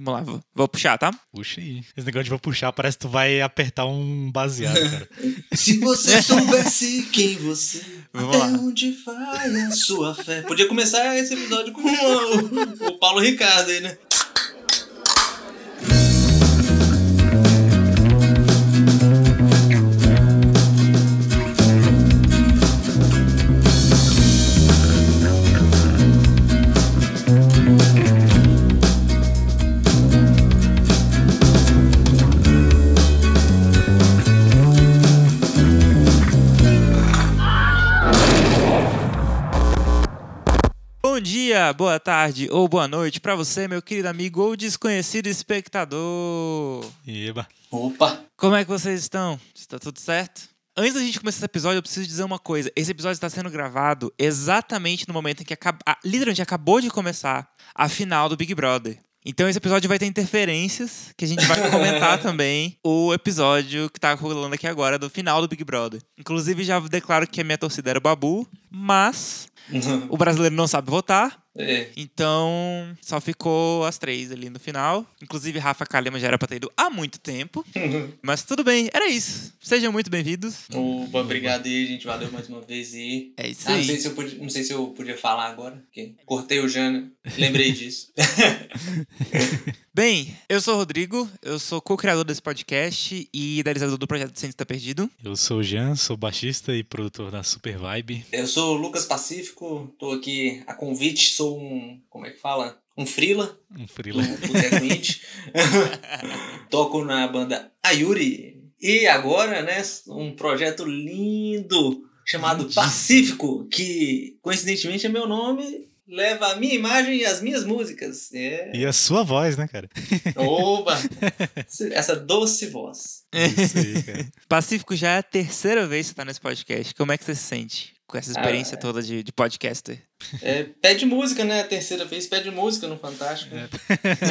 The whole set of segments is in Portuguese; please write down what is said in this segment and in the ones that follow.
Vamos lá, vou, vou puxar, tá? Puxa aí. Esse negócio de vou puxar parece que tu vai apertar um baseado, cara. Se você soubesse quem você Vamos até lá. onde vai a sua fé. Podia começar esse episódio com o, o Paulo Ricardo aí, né? Dia, boa tarde ou boa noite pra você, meu querido amigo ou desconhecido espectador. Eba. Opa! Como é que vocês estão? Está tudo certo? Antes da gente começar esse episódio, eu preciso dizer uma coisa. Esse episódio está sendo gravado exatamente no momento em que acaba, ah, literalmente acabou de começar a final do Big Brother. Então esse episódio vai ter interferências, que a gente vai comentar também o episódio que tá rolando aqui agora do final do Big Brother. Inclusive já declaro que a minha torcida era o Babu, mas o brasileiro não sabe votar, É. então só ficou as três ali no final. Inclusive, Rafa Kalema já era pra ter ido há muito tempo. Mas tudo bem, era isso. Sejam muito bem-vindos. Opa, obrigado aí, gente. Valeu mais uma vez e. É isso Ah, não, sei aí. se eu podia, não sei se eu podia falar agora, porque cortei o Jana. Lembrei disso. Bem, eu sou o Rodrigo, eu sou co-criador desse podcast e idealizador do projeto Ciência Está Perdido. Eu sou o Jean, sou baixista e produtor da Super Vibe. Eu sou o Lucas Pacífico, tô aqui a convite, sou um. Como é que fala? Um frila Um do freela. Boteco Indie. Toco na banda Ayuri. E agora, né, um projeto lindo chamado Lindíssimo. Pacífico, que coincidentemente é meu nome, leva a minha imagem e as minhas músicas. É. E a sua voz, né, cara? Oba! Essa doce voz. Isso aí, cara. Pacífico já é a terceira vez que você tá nesse podcast. Como é que você se sente com essa experiência Ah, toda de, de podcaster? É, pede música, né? A terceira vez pede música no Fantástico. É.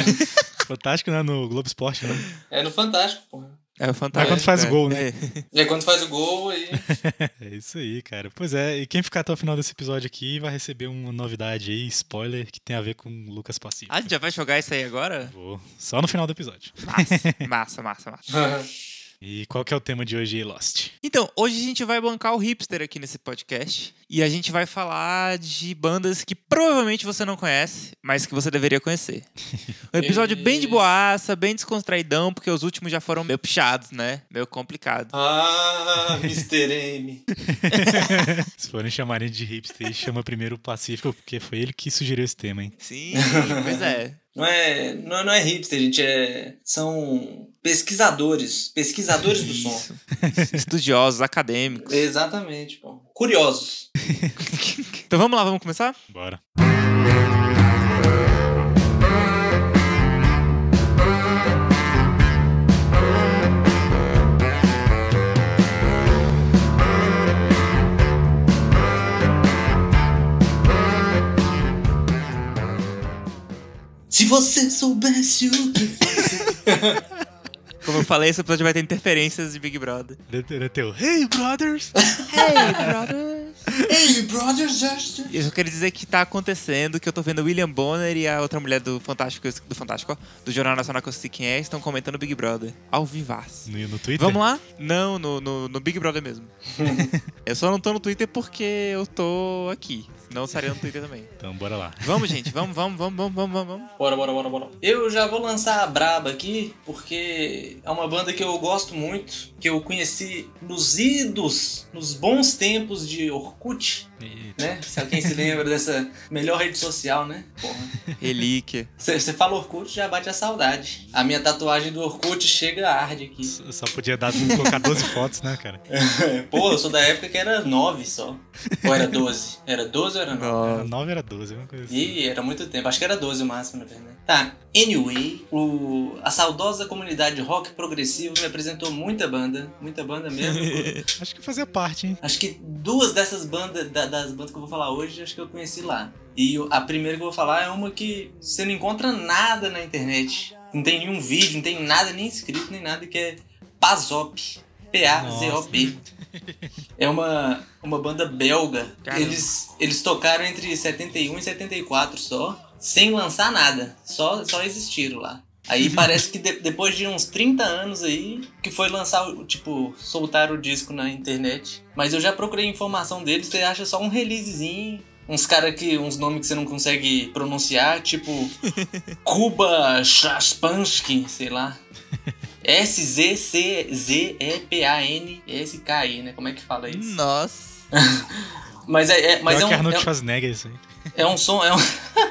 Fantástico, né? No Globo Esporte, né? É no Fantástico, porra. É o fantástico. É quando faz é. gol, né? É. E aí quando faz o gol, aí. É isso aí, cara. Pois é, e quem ficar até o final desse episódio aqui vai receber uma novidade aí, spoiler, que tem a ver com o Lucas Pacífico. Ah, a gente já vai jogar isso aí agora? Vou. Só no final do episódio. Massa, massa, massa, massa. E qual que é o tema de hoje Lost? Então, hoje a gente vai bancar o hipster aqui nesse podcast. E a gente vai falar de bandas que provavelmente você não conhece, mas que você deveria conhecer. Um episódio bem de boaça, bem descontraidão, porque os últimos já foram meio puxados, né? Meio complicado. Ah, Mr. M. Se forem chamarem de hipster, chama primeiro o Pacífico, porque foi ele que sugeriu esse tema, hein? Sim, pois é. Não é, não, é- não é hipster, gente. É, são pesquisadores. Pesquisadores do som. Estudiosos, acadêmicos. Exatamente, pô. Curiosos. Então vamos lá, vamos começar? Bora. Se você soubesse o que Como eu falei, esse episódio vai ter interferências de Big Brother. Ele ele teu, hey brothers! Hey, brothers! Hey, brothers, just... Eu só queria dizer que tá acontecendo, que eu tô vendo o William Bonner e a outra mulher do Fantástico, do Fantástico, ó, do Jornal Nacional que eu sei quem é, estão comentando Big Brother. Ao vivaz. No, no Twitter? Vamos lá? Não, no, no, no Big Brother mesmo. eu só não tô no Twitter porque eu tô aqui. Eu estaria no Twitter também. Então bora lá. Vamos, gente. Vamos, vamos, vamos, vamos, vamos, vamos. vamos. Bora, bora, bora, bora. Eu já vou lançar a braba aqui, porque é uma banda que eu gosto muito, que eu conheci nos idos, nos bons tempos de Orkut, Orkut, Eita. né? Se alguém se lembra dessa melhor rede social, né? Porra. Relíquia. Você fala Orkut, já bate a saudade. A minha tatuagem do Orkut chega a arde aqui. Só só podia dar, colocar 12 fotos, né, cara? Pô, eu sou da época que era 9 só. Ou era 12? Era 12 ou era 9? Era Nossa. 9 era 12, uma coisa assim. Ih, era muito tempo. Acho que era 12 o máximo, na verdade. Tá. Anyway, o... a saudosa comunidade rock progressivo me apresentou muita banda. Muita banda mesmo. Acho que fazia parte, hein? acho que duas dessas bandas, da- das bandas que eu vou falar hoje, acho que eu conheci lá. E a primeira que eu vou falar é uma que você não encontra nada na internet. Não tem nenhum vídeo, não tem nada nem escrito, nem nada, que é Pazop. P-A-Z-O-P. É uma, uma banda belga. Caramba. Eles, eles tocaram entre 71 e 74 só, sem lançar nada. Só, só existiram lá. Aí parece que de- depois de uns 30 anos aí, que foi lançar, tipo, soltar o disco na internet. Mas eu já procurei informação deles, você acha só um releasezinho. Uns caras que. uns nomes que você não consegue pronunciar, tipo. Kuba Shaspansky, sei lá. S-Z-C-Z-E-P-A-N-S-K-I, né? Como é que fala isso? Nossa. Mas é, é- mas Pior é que um, Arnold é, um- Schwarzenegger isso aí. É um som. É um,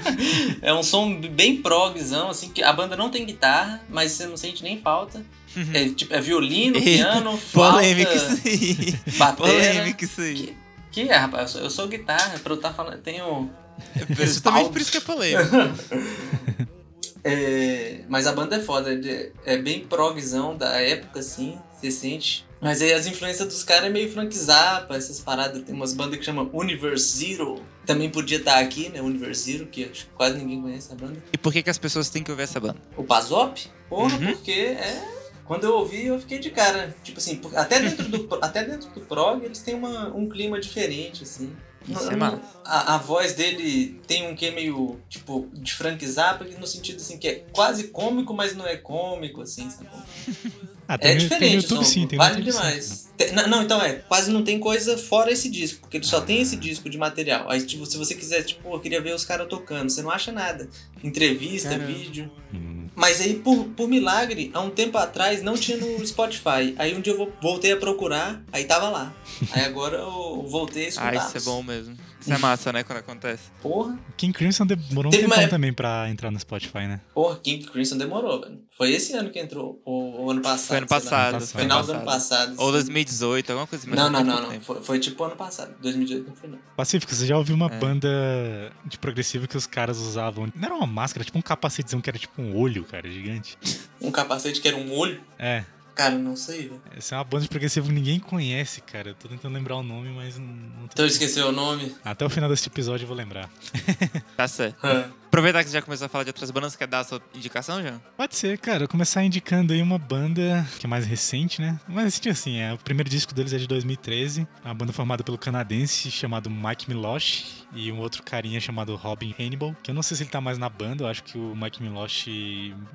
é um som bem progzão, assim, que a banda não tem guitarra, mas você não sente nem falta. É, tipo, é violino, Eita, piano, flauta, Polêmico isso aí. batera. Polêmico isso aí. Que é, rapaz? Eu sou, eu sou guitarra, pra eu estar falando. Tenho. Justamente por isso que é polêmico. É, mas a banda é foda, é, bem progzão da época, assim, você sente. Mas aí as influências dos caras é meio Frank Zappa, essas paradas. Tem umas bandas que chamam Universe Zero. Também podia estar aqui, né? Universe Zero, que acho que quase ninguém conhece a banda. E por que, que as pessoas têm que ouvir essa banda? O Pazop? Porra, Uhum. porque é. Quando eu ouvi, eu fiquei de cara. Tipo assim, até dentro do, até dentro do prog, eles têm uma, um clima diferente, assim. Isso é massa. a, a voz dele tem um que meio, tipo, de Frank Zappa, no sentido assim, que é quase cômico, mas não é cômico, assim, sabe? Ah, É diferente, tem YouTube sim, tem vale YouTube sim. demais. Tem- não, não, então é, quase não tem coisa fora esse disco, porque ele só tem esse disco de material. Aí, tipo, se você quiser, tipo, pô, eu queria ver os caras tocando, você não acha nada. Entrevista, Caramba. vídeo. Hum. Mas aí, por, por milagre, há um tempo atrás não tinha no Spotify. Aí um dia eu vo- voltei a procurar, aí tava lá. Aí agora eu voltei a escutar. Ah, isso é bom mesmo. Isso é massa, né, quando acontece. Porra, King Crimson demorou um Teve uma tempão época- também pra entrar no Spotify, né? porra, King Crimson demorou, velho. Foi esse ano que entrou, ou, ou ano passado. Foi ano passado. Ano foi Final do ano passado. Ou sim. 2018, alguma coisa assim. Não, não, não, não. Foi, foi tipo ano passado. 2018 não foi não. Pacífico, você já ouviu uma É. banda de progressivo que os caras usavam. Não era uma máscara, tipo um capacetezão que era tipo um olho, cara, gigante. Um capacete que era um olho. É. Cara, não sei, velho. Essa é uma banda de progressivo que ninguém conhece, cara. Eu tô tentando lembrar o nome, mas não, não tô. Então eu esqueci o nome. Até o final desse episódio eu vou lembrar. Tá certo. Aproveitar que você já começou a falar de outras bandas, quer dar a sua indicação já? Pode ser, cara. Eu começar indicando aí uma banda que é mais recente, né? Mais recente assim, é. O primeiro disco deles é de 2013. Uma banda formada pelo canadense chamado Mike Milosh e um outro carinha chamado Robin Hannibal. Que eu não sei se ele tá mais na banda. Eu acho que o Mike Milosh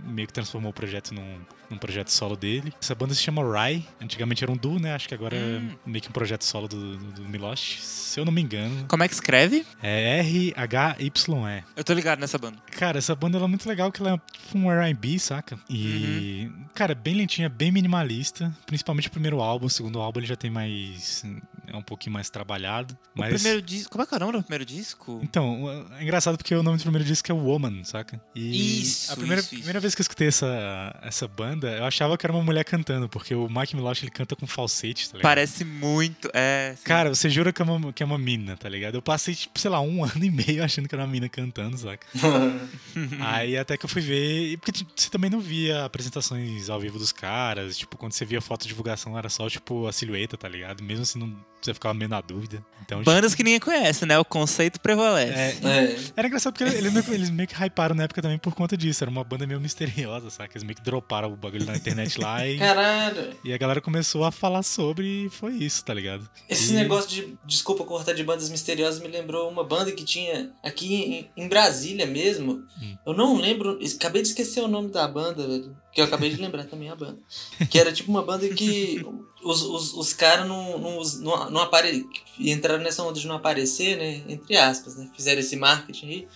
meio que transformou o projeto num, num projeto solo dele. Essa banda se chama Rai. Antigamente era um duo, né? Acho que agora Hum. é meio que um projeto solo do, do, do Milosh. Se eu não me engano. Como é que escreve? É R-H-Y-E. Eu tô ligado nessa banda. Cara, essa banda ela é muito legal, que ela é tipo um R&B, saca? E, cara, bem lentinha, bem minimalista. Principalmente o primeiro álbum. O segundo álbum ele já tem mais... É um pouquinho mais trabalhado. Mas... O primeiro disco. Como é que é o nome do primeiro disco? Então, é engraçado porque o nome do primeiro disco é Woman, saca? E Isso, a primeira, isso, isso. primeira vez que eu escutei essa, essa banda, eu achava que era uma mulher cantando, porque o Mike Milosh ele canta com falsete, tá ligado? Parece muito. É. sim. Cara, você jura que é, uma, que é uma mina, tá ligado? Eu passei, tipo, sei lá, um ano e meio achando que era uma mina cantando, saca? Aí até que eu fui ver. Porque tipo, você também não via apresentações ao vivo dos caras. Tipo, quando você via foto de divulgação, era só, tipo, a silhueta, tá ligado? Mesmo assim, não, você ficava meio na dúvida. Então, Bandas que ninguém conhece, né? O conceito prevalece. É, É. era engraçado porque eles meio, eles meio que hyparam na época também por conta disso. Era uma banda meio misteriosa, saca? Eles meio que droparam o bagulho na internet lá e, Caralho. e a galera começou a falar sobre e foi isso, tá ligado? Esse E- negócio de, desculpa cortar de bandas misteriosas, me lembrou uma banda que tinha aqui em, em Brasília mesmo. Hum. Eu não lembro, acabei de esquecer o nome da banda, velho. Que eu acabei de lembrar também a banda. Que era tipo uma banda que os, os, os caras não, não, não, não apare... entraram nessa onda de não aparecer, né? Entre aspas, né? Fizeram esse marketing aí.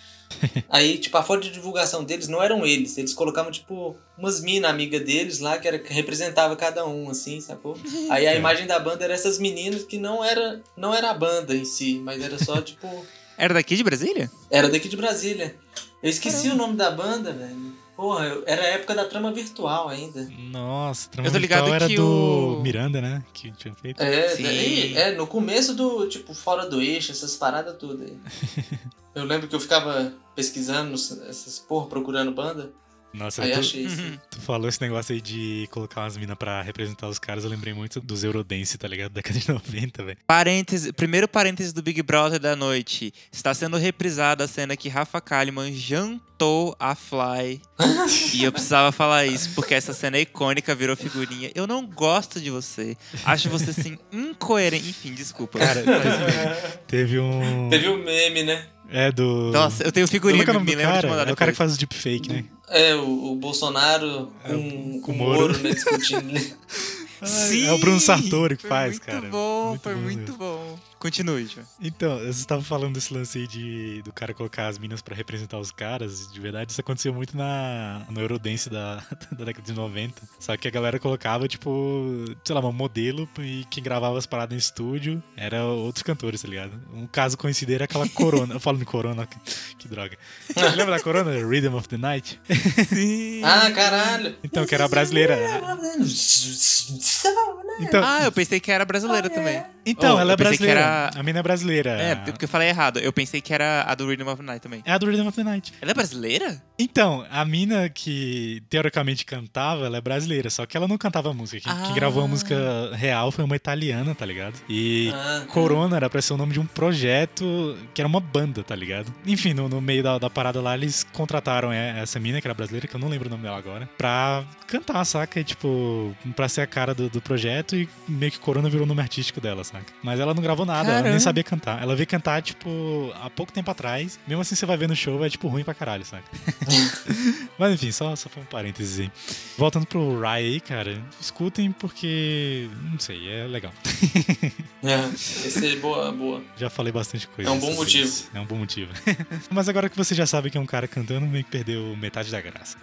Aí, tipo, a foto de divulgação deles não eram eles. Eles colocavam, tipo, umas mina amiga deles lá que, era, que representava cada um, assim, sacou? Aí a É. imagem da banda era essas meninas que não era, não era a banda em si, mas era só, tipo. Era daqui de Brasília? Era daqui de Brasília. Eu esqueci o nome da banda, velho. Porra, era a época da trama virtual ainda. Nossa, Eu tô ligado era que do o- Miranda, né? Que tinha feito. É, Sim. daí- é, no começo do, tipo, fora do eixo, essas paradas tudo aí. Eu lembro que eu ficava pesquisando essas porra, procurando banda. Nossa, Aí eu tô- achei isso. Tu falou esse negócio aí de colocar umas minas pra representar os caras, eu lembrei muito dos Eurodance, tá ligado? Década de 90, velho. Parêntese, primeiro parêntese do Big Brother da noite. Está sendo reprisada a cena que Rafa Kalimann jantou a Fly. e eu precisava falar isso, porque essa cena é icônica, virou figurinha. Eu não gosto de você. Acho você, assim, incoerente. Enfim, desculpa. Cara, teve um. Teve o meme, né? É do. Nossa, eu tenho figurinha, é que é o me, nome me do lembro de cara? mandar É o cara que faz o deepfake, né? É, o, o Bolsonaro É, com, com com o Moro. Moro, né, discutindo. Sim! É o Bruno Sartori que Foi faz, muito cara. Bom, Muito foi bom muito mesmo. bom. Continue, João. Então, você estava falando desse lance aí de, do cara colocar as minas pra representar os caras. De verdade, isso aconteceu muito na, no Eurodance da, da década de 90. Só que a galera colocava, tipo, sei lá, um modelo e quem gravava as paradas em estúdio era outros cantores, tá ligado? Um caso conhecido era aquela Corona. Eu falo de Corona, que, que droga. Lembra da Corona? Rhythm of the Night? Sim. Ah, caralho! Então, que era brasileira. Então, Ah, eu pensei que era brasileira também. então Oh, ela é brasileira. Era- A mina é brasileira. É, porque eu falei errado. Eu pensei que era a do Rhythm of the Night também. É a do Rhythm of the Night. Ela é brasileira? Então, a mina que teoricamente cantava, ela é brasileira, só que ela não cantava música. Quem, quem Ah. gravou a música real foi uma italiana, tá ligado? E Ah, Corona era pra ser o nome de um projeto que era uma banda, tá ligado? Enfim, no, no meio da, da parada lá, eles contrataram essa mina, que era brasileira, que eu não lembro o nome dela agora, pra cantar, saca? E, tipo, pra ser a cara do, do projeto e meio que Corona virou o nome artístico dela, saca? Mas ela não gravou nada, ela nem Caramba. sabia cantar. Ela veio cantar, tipo, há pouco tempo atrás. Mesmo assim, você vai ver no show, é, tipo, ruim pra caralho, saca? Mas enfim, só, só foi um parênteses aí. Voltando pro Rai aí, cara, escutem porque, não sei, é legal. é, esse é boa, boa. Já falei bastante coisa. É um bom motivo. isso. É um bom motivo. Mas agora que você já sabe que é um cara cantando, meio que perdeu metade da graça.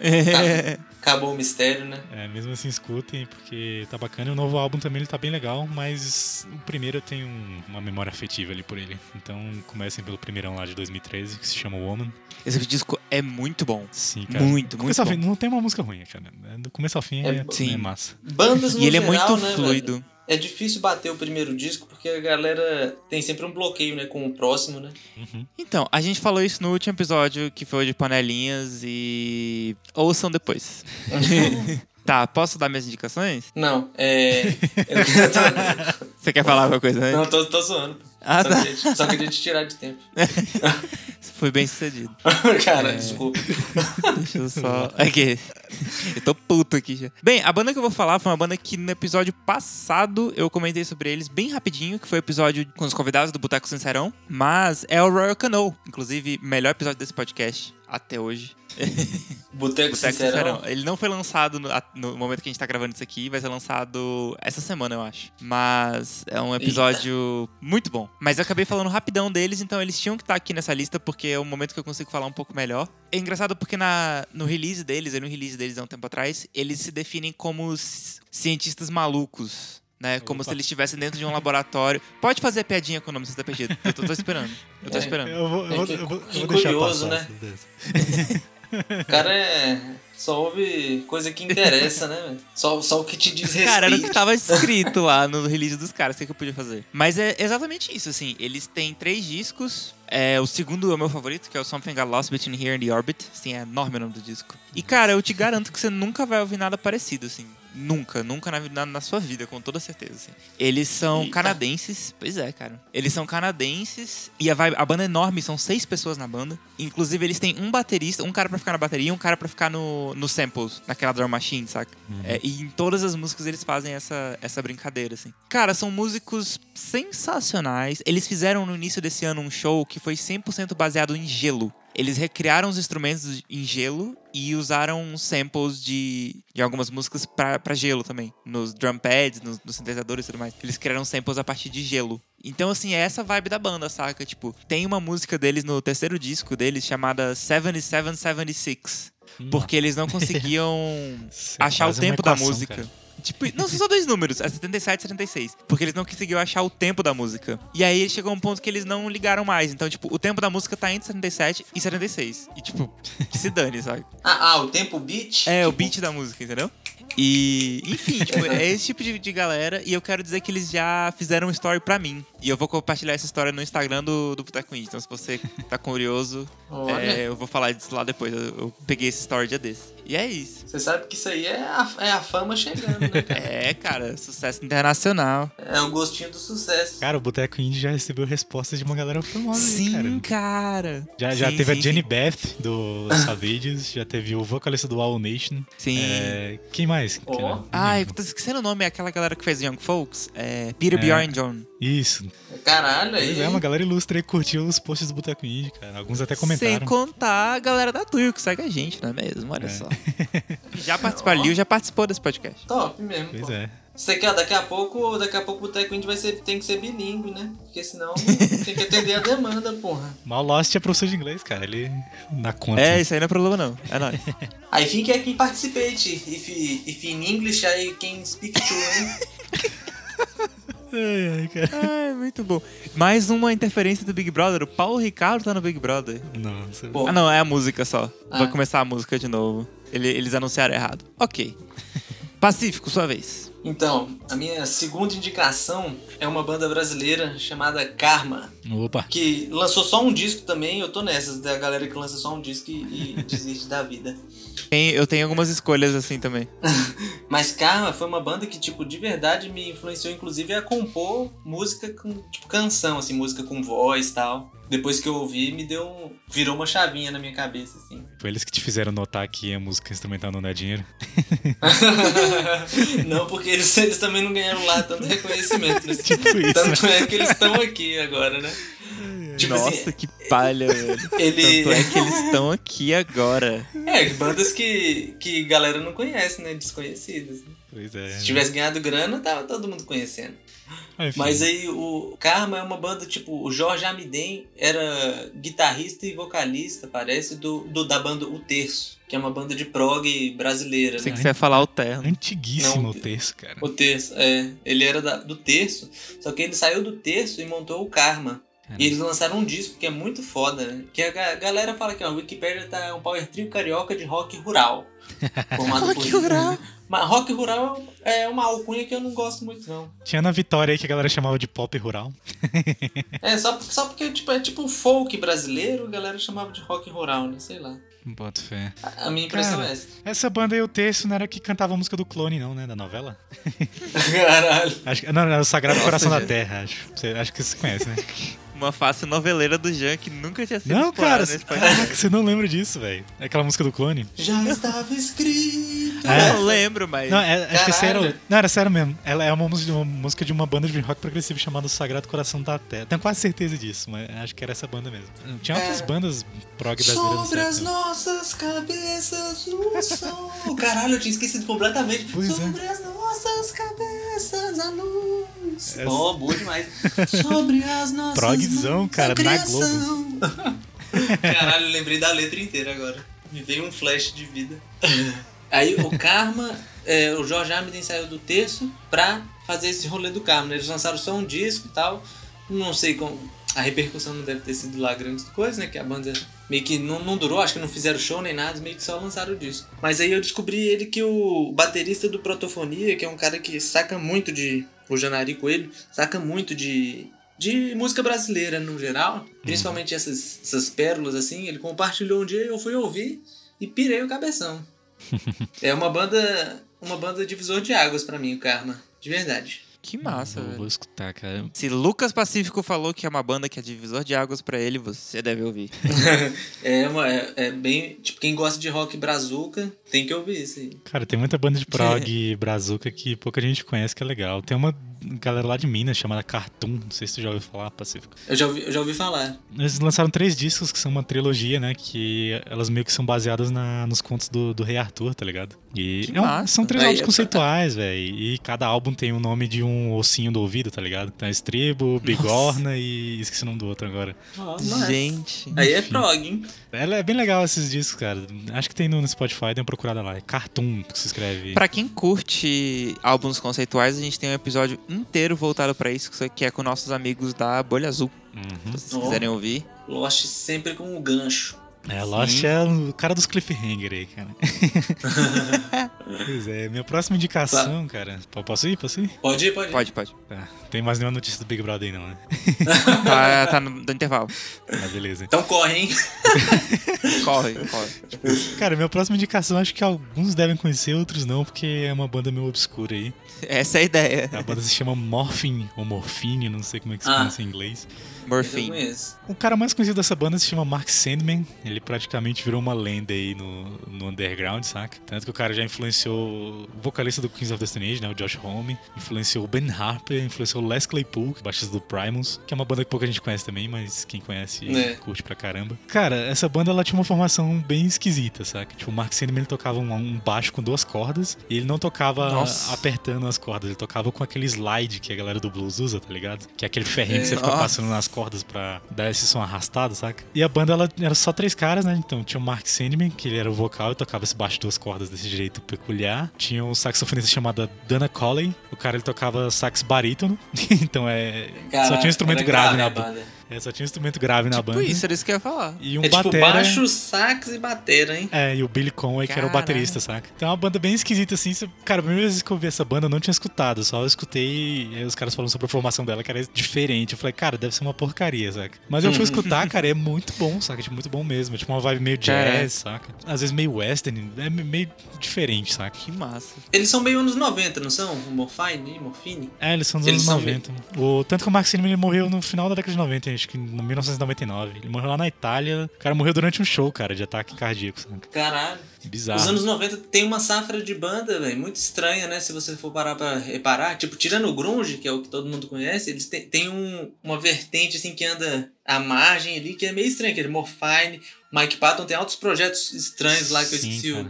Acabou o mistério, né? É, mesmo assim, escutem, porque tá bacana. E o novo álbum também ele tá bem legal, mas o primeiro eu tenho um- uma memória afetiva ali por ele. Então comecem pelo primeirão lá de 2013, que se chama Woman. Esse disco é muito bom. Sim, cara. Muito, Do começo muito ao bom. fim, não tem uma música ruim, cara. Do começo ao fim é, É, sim. é massa. Bandas no E ele é geral, muito né, fluido. velho? É difícil bater o primeiro disco porque a galera tem sempre um bloqueio, né, com o próximo, né? Uhum. Então, a gente falou isso no último episódio, que foi o de panelinhas, e ouçam depois. tá, posso dar minhas indicações? Não, é. Tô... Você quer falar alguma coisa antes? Não, tô, tô zoando. Ah, Só, tá. queria, só queria te tirar de tempo. Foi bem sucedido. Cara, É. desculpa. Deixa eu só. Aqui. Eu tô puto aqui já. Bem, a banda que eu vou falar foi uma banda que no episódio passado eu comentei sobre eles bem rapidinho, que foi o episódio com os convidados do Boteco Sincerão. Mas é o Royal Canoe. Inclusive, melhor episódio desse podcast até hoje. Boteco Boteco Sincerão. Sincerão. Ele não foi lançado no, no momento que a gente tá gravando isso aqui, vai ser lançado essa semana, eu acho. Mas é um episódio muito bom. Mas eu acabei falando rapidão deles, então eles tinham que estar aqui nessa lista, porque é o momento que eu consigo falar um pouco melhor. É engraçado porque na, no release deles, no release deles há um tempo atrás, eles se definem como cientistas malucos. Né? Como Opa. se eles estivessem dentro de um laboratório. Pode fazer piadinha com o nome se você tá perdido. Eu tô, tô esperando. Eu tô É. esperando. Eu vou, eu vou, É que- eu vou, eu que vou deixar curioso, passar né? dessas. O cara é. Só ouve coisa que interessa, né? velho? Só, só o que te diz respeito. Cara, era o que tava escrito lá no release dos caras, o que, que eu podia fazer. Mas é exatamente isso, assim. Eles têm três discos. É, o segundo é o meu favorito, que é o Something Got Lost Between Here and the Orbit. Assim, é enorme o nome do disco. E, cara, eu te garanto que você nunca vai ouvir nada parecido, assim. Nunca, nunca na, na, na sua vida, com toda certeza. assim. Eles são Eita. canadenses. Pois é, cara. Eles são canadenses. E a, vibe- a banda é enorme, são seis pessoas na banda. Inclusive, eles têm um baterista, um cara pra ficar na bateria e um cara pra ficar no, no samples, naquela drum machine, saca? É, e em todas as músicas eles fazem essa, essa brincadeira, assim. Cara, são músicos sensacionais. Eles fizeram no início desse ano um show que foi 100% baseado em gelo. Eles recriaram os instrumentos em gelo e usaram samples de, de algumas músicas pra, pra gelo também. Nos drum pads, nos, nos sintetizadores e tudo mais. Eles criaram samples a partir de gelo. Então, assim, é essa vibe da banda, saca? Tipo, tem uma música deles no terceiro disco deles chamada 7776. Porque eles não conseguiam achar o tempo da música. cara. Tipo, não, são só dois números, é 77 e 76. Porque eles não conseguiam achar o tempo da música. E aí chegou um ponto que eles não ligaram mais. Então, tipo, o tempo da música tá entre 77 e 76. E, tipo, que se dane, sabe? Ah, ah, o tempo beat? É, o Tipo, beat da música, entendeu? E, enfim, tipo, é esse tipo de, de galera. E eu quero dizer que eles já fizeram um story pra mim. E eu vou compartilhar essa história no Instagram do, do Boteco Indie. Então, se você tá curioso, é, eu vou falar disso lá depois. Eu, eu peguei esse story dia desse. E é isso. você sabe que isso aí é a, é a fama chegando, né? cara? É, cara, sucesso internacional. É o gostinho do sucesso. Cara, o Boteco Indie já recebeu respostas de uma galera famosa aí, Sim, cara. cara. Já, já Sim, teve sim, a Jenny sim. Beth, do Savages, já teve o vocalista do All Nation. Sim. É, quem mais? Era? Ai, eu tô esquecendo o nome, é aquela galera que fez Young Folks. É Peter É. Bjorn John. Isso. Caralho, Pois aí. é, uma galera ilustre aí curtiu os posts do Boteco Indie, cara. Alguns até Sem comentaram. contar a galera da Tuyo que segue a gente, não é mesmo? Olha É. só. Já participou ali, já participou desse podcast. Top mesmo. Pois pô. é. Isso aqui, ó, daqui a pouco, daqui a pouco o Boteco Indie vai ser, tem que ser bilíngue, né? Porque senão tem que atender a demanda, porra. Mal Lost é professor de inglês, cara. Ele dá conta. É, isso aí não é problema não. É nóis. I think I can participate. If, if in English I can speak to you. Ai, ai, cara. Ai, muito bom. Mais uma interferência do Big Brother. O Paulo Ricardo tá no Big Brother. Nossa. Pô. Ah, não, é a música só. Ah. Vai começar a música de novo. Ele- eles anunciaram errado. Ok. Pacífico, sua vez. Então, a minha segunda indicação é uma banda brasileira chamada Karma. Opa. Que lançou só um disco também, eu tô nessas, da galera que lança só um disco e, e desiste da vida. Eu tenho algumas escolhas assim também. Mas Karma foi uma banda que, tipo, de verdade me influenciou, inclusive, a compor música com, tipo, canção, assim, música com voz e tal. Depois que eu ouvi, me deu um... virou uma chavinha na minha cabeça, assim. Foi eles que te fizeram notar que a música instrumental não dá dinheiro. não, porque eles, eles também não ganharam lá tanto reconhecimento. Né? Tipo isso, né? Tanto é que eles estão aqui agora, né? Tipo Nossa, assim, que palha, velho. ele... Tanto é que eles estão aqui agora. É, bandas que, que galera não conhece, né? Desconhecidas. Pois é. Se tivesse ganhado grana, tava todo mundo conhecendo. Enfim. Mas aí o Karma é uma banda, tipo, o Jorge Amidem era guitarrista e vocalista, parece, do, do- da banda O Terço, que é uma banda de prog brasileira, Sei né? que você ia falar o terno. Antiguíssimo Não, o texto, cara. O Terço, é. Ele era da- do Terço, só que ele saiu do Terço e montou o Karma. Caramba. E eles lançaram um disco que é muito foda, né? Que a ga- galera fala que ó, o Wikipedia tá um power trio carioca de rock rural. Rock por... rural. Mas rock rural é uma alcunha que eu não gosto muito, não. Tinha na Vitória aí que a galera chamava de pop rural. É, só, só porque tipo, é tipo folk brasileiro, a galera chamava de rock rural, né? Sei lá. Boto fé. A, a minha impressão Cara. é essa. Essa banda aí, o texto, não era que cantava a música do clone, não, né? Da novela? Caralho. Acho, não, não, era o Sagrado Nossa, Coração da gente. Terra, acho. Você, acho que você conhece, né? Uma face noveleira do Jean que nunca tinha sido não, cara, nesse caraca, você não lembra disso, velho. É aquela música do clone. Já estava escrito. É. Eu não lembro, mas. Não, é, acho que esse era. Não, era sério mesmo. Ela é uma música, uma música de uma banda de rock progressivo chamada Sagrado Coração da Terra. Tenho quase certeza disso, mas acho que era essa banda mesmo. Tinha outras É. bandas prog brasileiras. Sobre as nossas cabeças no sol. Caralho, eu tinha esquecido completamente. Pois é. Sobre as nossas cabeças a luz. Essa- Oh, boa demais. Sobre as nossas Progzão, mãos, cara, a na criação. Caralho, lembrei da letra inteira agora. Me veio um flash de vida. Aí o Karma, é, o Jorge Amiden saiu do terço pra fazer esse rolê do Karma. né? Eles lançaram só um disco e tal. Não sei como. A repercussão não deve ter sido lá grande coisa, né? Que a banda meio que não, não durou, acho que não fizeram show nem nada, meio que só lançaram o disco. Mas aí eu descobri ele que o baterista do Protofonia, que é um cara que saca muito de. O Janari Coelho, saca muito de. De música brasileira no geral, principalmente essas, essas pérolas assim, ele compartilhou um dia e eu fui ouvir e pirei o cabeção. é uma banda. Uma banda divisor de águas pra mim, o Karma. De verdade. Que massa, Vou, velho. vou escutar, cara. Se Lucas Pacífico falou que é uma banda que é divisor de águas pra ele, você deve ouvir. É, uma, é, é bem. Tipo, quem gosta de rock brazuca tem que ouvir isso aí. Cara, tem muita banda de prog brazuca que pouca gente conhece que é legal. Tem uma galera lá de Minas chamada Cartoon, não sei se tu já ouviu falar, Pacífico. Eu já ouvi, eu já ouvi falar. Eles lançaram três discos que são uma trilogia, né? Que elas meio que são baseadas na, nos contos do, do Rei Arthur, tá ligado? E Que é um- massa. são três Aí, álbuns é- conceituais, velho. E cada álbum tem o nome de um ossinho do ouvido, tá ligado? Então é Estribo, Bigorna e esqueci o nome do outro agora. Gente. Aí é prog, hein? Ela é bem legal esses discos, cara. Acho que tem no no Spotify, dê uma procurada lá. É Cartoon que se escreve. Pra quem curte álbuns conceituais, a gente tem um episódio inteiro voltado pra isso, que é com nossos amigos da Bolha Azul. Uhum. Se vocês quiserem ouvir. Lost sempre com o gancho. É, Lost Sim. é o cara dos cliffhanger aí, cara. pois é, minha próxima indicação, cara. P- Posso ir? Posso ir? Pode ir, pode ir. Pode, pode. Tá. Tem mais nenhuma notícia do Big Brother aí, não, né? Tá, tá no, intervalo. Ah, beleza. Então corre, hein? Corre, corre. Cara, minha próxima indicação acho que alguns devem conhecer, outros não, porque é uma banda meio obscura aí. Essa é a ideia. A banda se chama Morphine, ou Morphine, não sei como é que se Ah. pronuncia em inglês. Conheço. O cara mais conhecido dessa banda se chama Mark Sandman. Ele ele praticamente virou uma lenda aí no, no underground, saca? Tanto que o cara já influenciou o vocalista do Kings of Destiny, né, o Josh Homme, influenciou o Ben Harper, influenciou o Les Claypool, baixista do Primus, que é uma banda que pouca gente conhece também, mas quem conhece É. curte pra caramba. Cara, essa banda ela tinha uma formação bem esquisita, saca? Tipo, o Mark Sandman ele tocava um, um baixo com duas cordas e ele não tocava Nossa. apertando as cordas, ele tocava com aquele slide que a galera do blues usa, tá ligado? Que é aquele ferrinho que você fica Nossa. passando nas cordas pra dar esse som arrastado, saca? E a banda ela era só três caras, né? Então tinha o Mark Sandman, que ele era o vocal e tocava esse baixo de duas cordas desse jeito peculiar. Tinha um saxofonista chamado Dana Colley, o cara ele tocava sax barítono, então é só Cara, tinha um instrumento era grave, na a banda. É, só tinha um instrumento grave na Tipo banda. isso, era isso que eu ia falar. E um É tipo batera. baixo, sax e batera, hein? É, e o Billy Conway, que era o Caralho. baterista, saca? Então é uma banda bem esquisita, assim. Cara, a primeira vez que eu vi essa banda, eu não tinha escutado. Só eu escutei e aí os caras falando sobre a formação dela, que era diferente. Eu falei, cara, deve ser uma porcaria, saca? Mas eu fui escutar, cara, é muito bom, saca? Tipo, muito bom mesmo. É tipo uma vibe meio jazz, saca? Às vezes meio western, é meio diferente, saca? Que massa. Eles são meio anos 90, não são? Morfine, Morfine? É, eles são dos Eles anos são 90. O, tanto que o Mark Sinema, ele morreu no final da década de 90, acho que em 1999. Ele morreu lá na Itália. O cara morreu durante um show, cara, de ataque cardíaco, saca? Caralho. Bizarro. Os anos 90 tem uma safra de banda, velho, muito estranha, né? Se você for parar pra reparar. Tipo, tirando o grunge, que é o que todo mundo conhece, eles têm, têm um, uma vertente, assim, que anda à margem ali, que é meio estranha. Aquele Morfine, Mike Patton tem altos projetos estranhos lá que eu esqueci.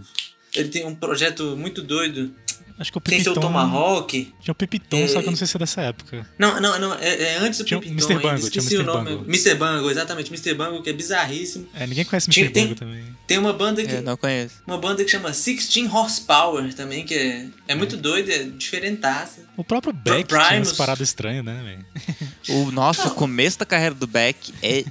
Ele tem um projeto muito doido. Acho que o Tem seu Pipiton... Tomahawk. Tinha o Pipiton, É, só que eu não sei se é dessa época. Não, não, não. É, é antes do Tinha o Pipiton Mr. Bungle, tinha o Esqueci o Mr. nome. Bungle. Mr. Bungle, exatamente. Mr. Bungle, que é bizarríssimo. É, ninguém conhece Tinha- Mr. tem- Bungle também. Tem uma banda que... É, não conheço. Uma banda que chama 16 Horsepower também, que é, é muito doida, é diferentaça. O próprio Beck tinha Primus. umas paradas estranhas, né, velho? O nosso começo da carreira do Beck é É,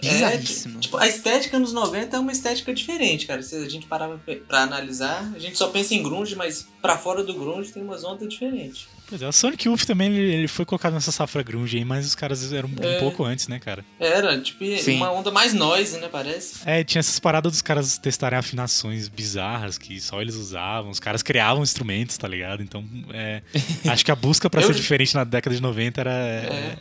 bizarríssimo. tipo, a estética nos 90 é uma estética diferente, cara. Se a gente parar pra, pra analisar, a gente só pensa em grunge, mas pra fora do grunge tem umas ondas diferentes. Pois é, o Sonic Youth também, ele, ele foi colocado nessa safra grunge aí, mas os caras eram um É. pouco antes, né, cara? Era, tipo, Sim. uma onda mais noise, né, parece. É, tinha essas paradas dos caras testarem afinações bizarras que só eles usavam. Os caras criavam instrumentos, tá ligado? Então, é, acho que a busca pra Eu- ser diferente na década de 90 era,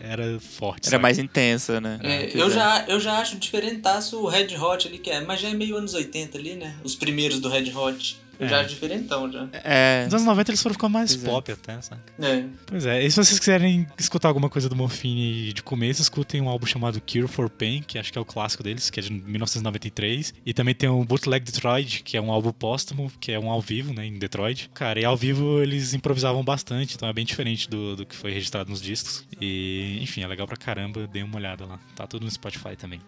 era forte. Era sabe? mais intensa, né? É, Pois eu, é. já, eu já acho diferentaço o Red Hot ali, que é, mas já é meio anos 80 ali, né? Os primeiros do Red Hot. É. já acho diferentão, já. É. Nos anos 90 eles foram ficar mais Pois é. pop até, sabe? É. Pois é, e se vocês quiserem escutar alguma coisa do Morphine de começo, escutem um álbum chamado Cure for Pain, que acho que é o clássico deles, que é de 1993. E também tem o Bootleg Detroit, que é um álbum póstumo, que é um ao vivo, né, em Detroit. Cara, e ao vivo eles improvisavam bastante, então é bem diferente do, do que foi registrado nos discos. E, enfim, é legal pra caramba, dê uma olhada lá. Tá tudo no Spotify também.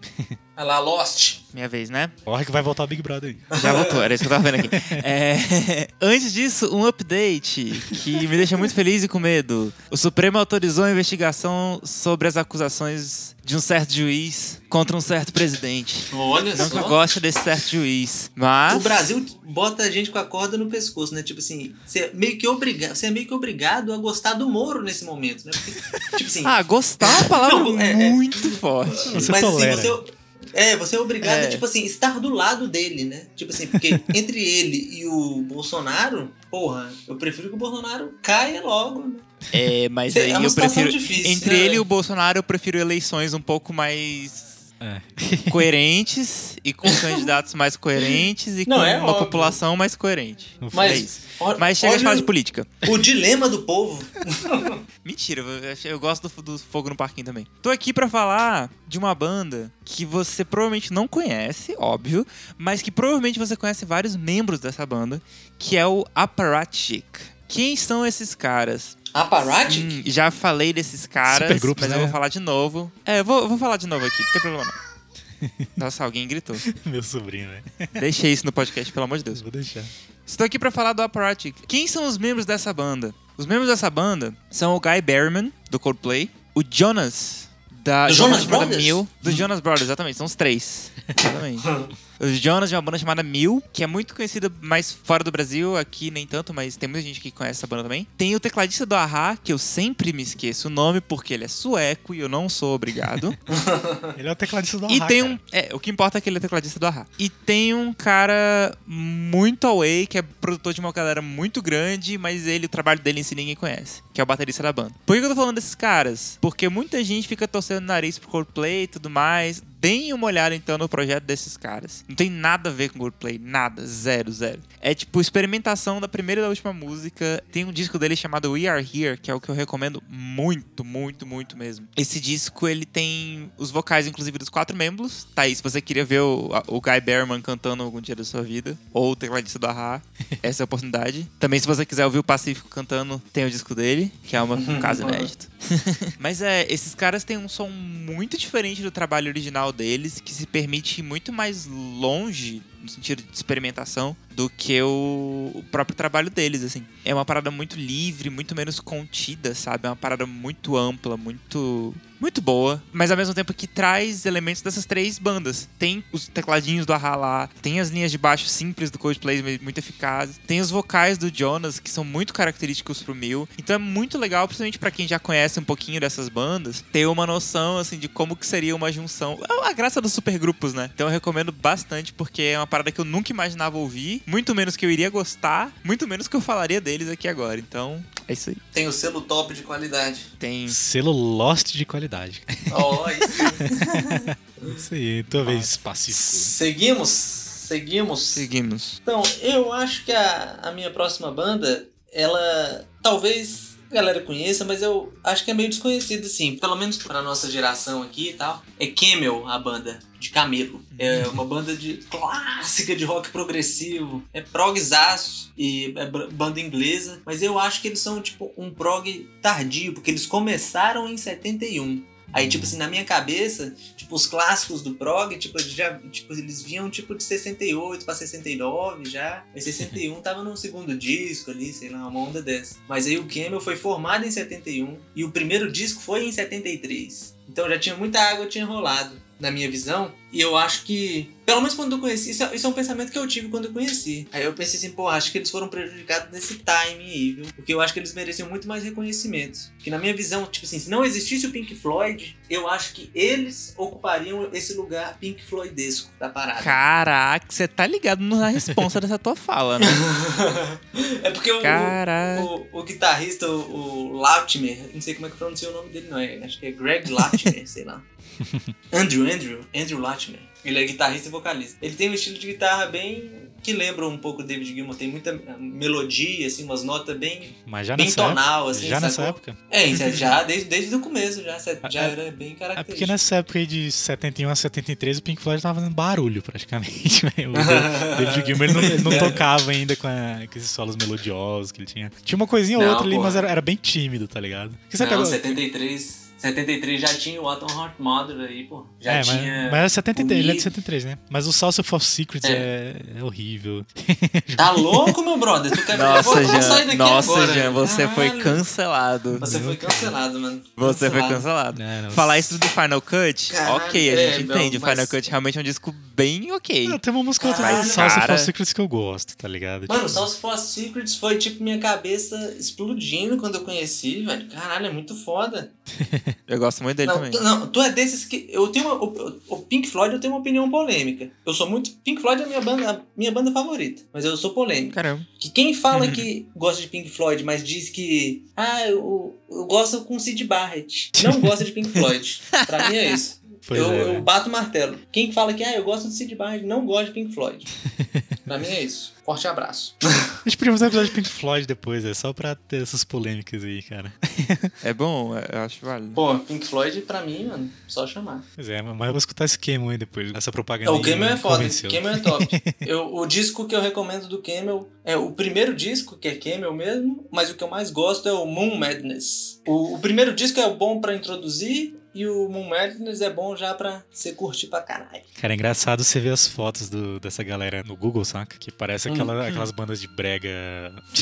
Olha lá, Lost. Minha vez, né? Corre que vai voltar o Big Brother aí. Já voltou, era isso que eu tava vendo aqui. É, antes disso, um update que me deixa muito feliz e com medo. O Supremo autorizou a investigação sobre as acusações de um certo juiz contra um certo presidente. Olha Não que eu só. goste desse certo juiz, mas... O Brasil bota a gente com a corda no pescoço, né? Tipo assim, você é meio que obrigado, você é meio que obrigado a gostar do Moro nesse momento, né? Porque, tipo assim, Ah, gostar é uma palavra Não, é- é- muito forte. Você mas tolera. assim, você é, você é obrigado É. tipo assim, estar do lado dele, né? Tipo assim, porque entre ele e o Bolsonaro, porra, eu prefiro que o Bolsonaro caia logo, né? É, mas É aí uma eu prefiro... difícil, Entre né, ele e o Bolsonaro, eu prefiro eleições um pouco mais... É. coerentes e com candidatos mais coerentes e Não, com é uma óbvio. população mais coerente. No Mas, é isso. Mas chega de falar de política. o dilema do povo. Mentira, eu, eu gosto do, do Fogo no Parquinho também. Tô aqui pra falar de uma banda que você provavelmente não conhece, óbvio, mas que provavelmente você conhece vários membros dessa banda, que é o Apparatchik. Quem são esses caras? Apparatchik? Hum, já falei desses caras, Supergrupos, mas eu né? vou falar de novo. É, eu vou, eu vou falar de novo aqui, não tem problema não. Nossa, alguém gritou. Meu sobrinho, né? Deixei isso no podcast, pelo amor de Deus. Vou deixar. Estou aqui pra falar do Apparatchik. Quem são os membros dessa banda? Os membros dessa banda são o Guy Berryman, do Coldplay, o Jonas, da Do Jonas chamada Brothers? Mil, do Jonas Brothers, exatamente, são os três. Exatamente. Os Jonas de uma banda chamada Mil, que é muito conhecida mais fora do Brasil, aqui nem tanto, mas tem muita gente que conhece essa banda também. Tem o tecladista do Ahá, que eu sempre me esqueço o nome porque ele é sueco e eu não sou obrigado. Ele é o tecladista do E Ahá, tem cara. um. É, o que importa é que ele é tecladista do Ahá. E tem um cara muito away, que é produtor de uma galera muito grande, mas ele, o trabalho dele em si ninguém conhece, que é o baterista da banda. Por que que eu tô falando desses caras? Porque muita gente fica torcendo o nariz pro Coldplay e tudo mais. Deem uma olhada então no projeto desses caras. Não tem nada a ver com Coldplay, nada, zero, zero. É tipo experimentação da primeira e da última música. Tem um disco dele chamado We Are Here, que é o que eu recomendo muito, muito, muito mesmo. Esse disco ele tem os vocais, inclusive, dos quatro membros. Tá aí, se você queria ver o, o Guy Berman cantando algum dia da sua vida, ou o tecladista do Ahá, essa é a oportunidade. Também, se você quiser ouvir o Pacífico cantando, tem o disco dele, que é uma, um caso inédito. Mas é, esses caras têm um som muito diferente do trabalho original deles, que se permite ir muito mais longe no sentido de experimentação do que o, o, próprio trabalho deles, assim. É uma parada muito livre, muito menos contida, sabe? É uma parada muito ampla, muito muito boa, mas ao mesmo tempo que traz elementos dessas três bandas. Tem os tecladinhos do lá, tem as linhas de baixo simples do Coldplay muito eficazes, tem os vocais do Jonas que são muito característicos pro Mil. Então é muito legal, principalmente para quem já conhece um pouquinho dessas bandas, ter uma noção assim de como que seria uma junção. É a graça dos supergrupos, né? Então eu recomendo bastante porque é uma parada que eu nunca imaginava ouvir, muito menos que eu iria gostar, muito menos que eu falaria deles aqui agora. Então, é isso aí. Tem o selo top de qualidade. Tem selo Lost de qualidade. Oh, isso. isso aí, tua vez pacífico. Seguimos? Seguimos? Seguimos. Então, eu acho que a, a minha próxima banda, ela talvez a galera conheça, mas eu acho que é meio desconhecida, assim. Pelo menos pra nossa geração aqui e tal. É Camel, a banda. De camelo. É uma banda de clássica de rock progressivo. É progzaço e é banda inglesa. Mas eu acho que eles são, tipo, um prog tardio, porque eles começaram em 71. Aí, tipo assim, na minha cabeça, tipo, os clássicos do prog, tipo, já, tipo, eles vinham tipo de 68 pra 69 já. Aí 61 tava no segundo disco ali, sei lá, uma onda dessa. Mas aí o Camel foi formado em 71 e o primeiro disco foi em 73. Então já tinha muita água tinha rolado, na minha visão. E eu acho que, pelo menos quando eu conheci, isso é, isso é, um pensamento que eu tive quando eu conheci. Aí eu pensei assim, pô, acho que eles foram prejudicados nesse time aí, viu? Porque eu acho que eles mereciam muito mais reconhecimento. Que na minha visão, tipo assim, se não existisse o Pink Floyd, eu acho que eles ocupariam esse lugar Pink Floydesco da parada. Caraca, você tá ligado na resposta dessa tua fala, né? é porque o, o, o, o, guitarrista, o, o Latimer, não sei como é que pronuncia o nome dele, não é? Acho que é Greg Latimer, sei lá. Andrew, Andrew, Andrew Ele é guitarrista e vocalista. Ele tem um estilo de guitarra bem que lembra um pouco o David Gilmour. Tem muita melodia, assim, umas notas bem, Mas já bem nessa tonal, época, assim. Já sacou? nessa época? É, já desde, desde o começo, já, já É- era bem É característico. porque nessa época aí de 71 a 73 o Pink Floyd tava fazendo barulho praticamente. né? O David Gilmour ele não, não tocava ainda com, a- com esses solos melodiosos que ele tinha. Tinha uma coisinha ou outra ali, mas era, era bem tímido, tá ligado? Porque você Não, pegou- 73, 73 já tinha o Atom Heart Mother aí, pô. Já é, mas, tinha. mas era 73, ele é de o 73, né? Mas o Salsa for Secrets é, é horrível. Tá louco, meu brother? Tu quer Nossa, vou sair Jean. daqui Nossa, agora. Jean, você foi Caralho. cancelado. Você foi cancelado, mano. Você foi cancelado. É, não, Falar isso do Final Cut, Caralho, ok, a é, gente não, entende. O Final mas- Cut realmente é um disco bem ok. Ah, Tem uma música outra do Salsa cara. for Secrets que eu gosto, tá ligado? Mano, Tipo, South for Secrets foi tipo minha cabeça explodindo quando eu conheci, velho. Caralho, é muito foda. Eu gosto muito dele Não, também. tu, não, tu é desses que. Eu tenho uma, o, o Pink Floyd eu tenho uma opinião polêmica. Eu sou muito. Pink Floyd é a minha banda, a minha banda favorita. Mas eu sou polêmico. Caramba. Que quem fala que gosta de Pink Floyd, mas diz que. Ah, eu, eu gosto com Sid Barrett. Não gosta de Pink Floyd. pra mim é isso. Pois eu, é, eu né? bato o martelo. Quem fala que ah, eu gosto de Sid Barrett, não gosta de Pink Floyd. pra mim é isso. Forte abraço. A gente podia fazer um episódio de Pink Floyd depois, é só pra ter essas polêmicas aí, cara. É bom, eu acho válido. Pô, Pink Floyd pra mim, mano, só chamar. Pois é, mas eu vou escutar esse Camel aí depois. Essa propaganda o aí Camel me é foda, convenceu. Camel é top. Eu, o disco que eu recomendo do Camel é o primeiro disco, que é Camel mesmo, mas o que eu mais gosto é o Moon Madness. O, o primeiro disco é bom pra introduzir e o Moon Madness é bom já pra você curtir pra caralho. Cara, é engraçado você ver as fotos do- dessa galera no Google, saca? Que parece aquela- aquelas bandas de brega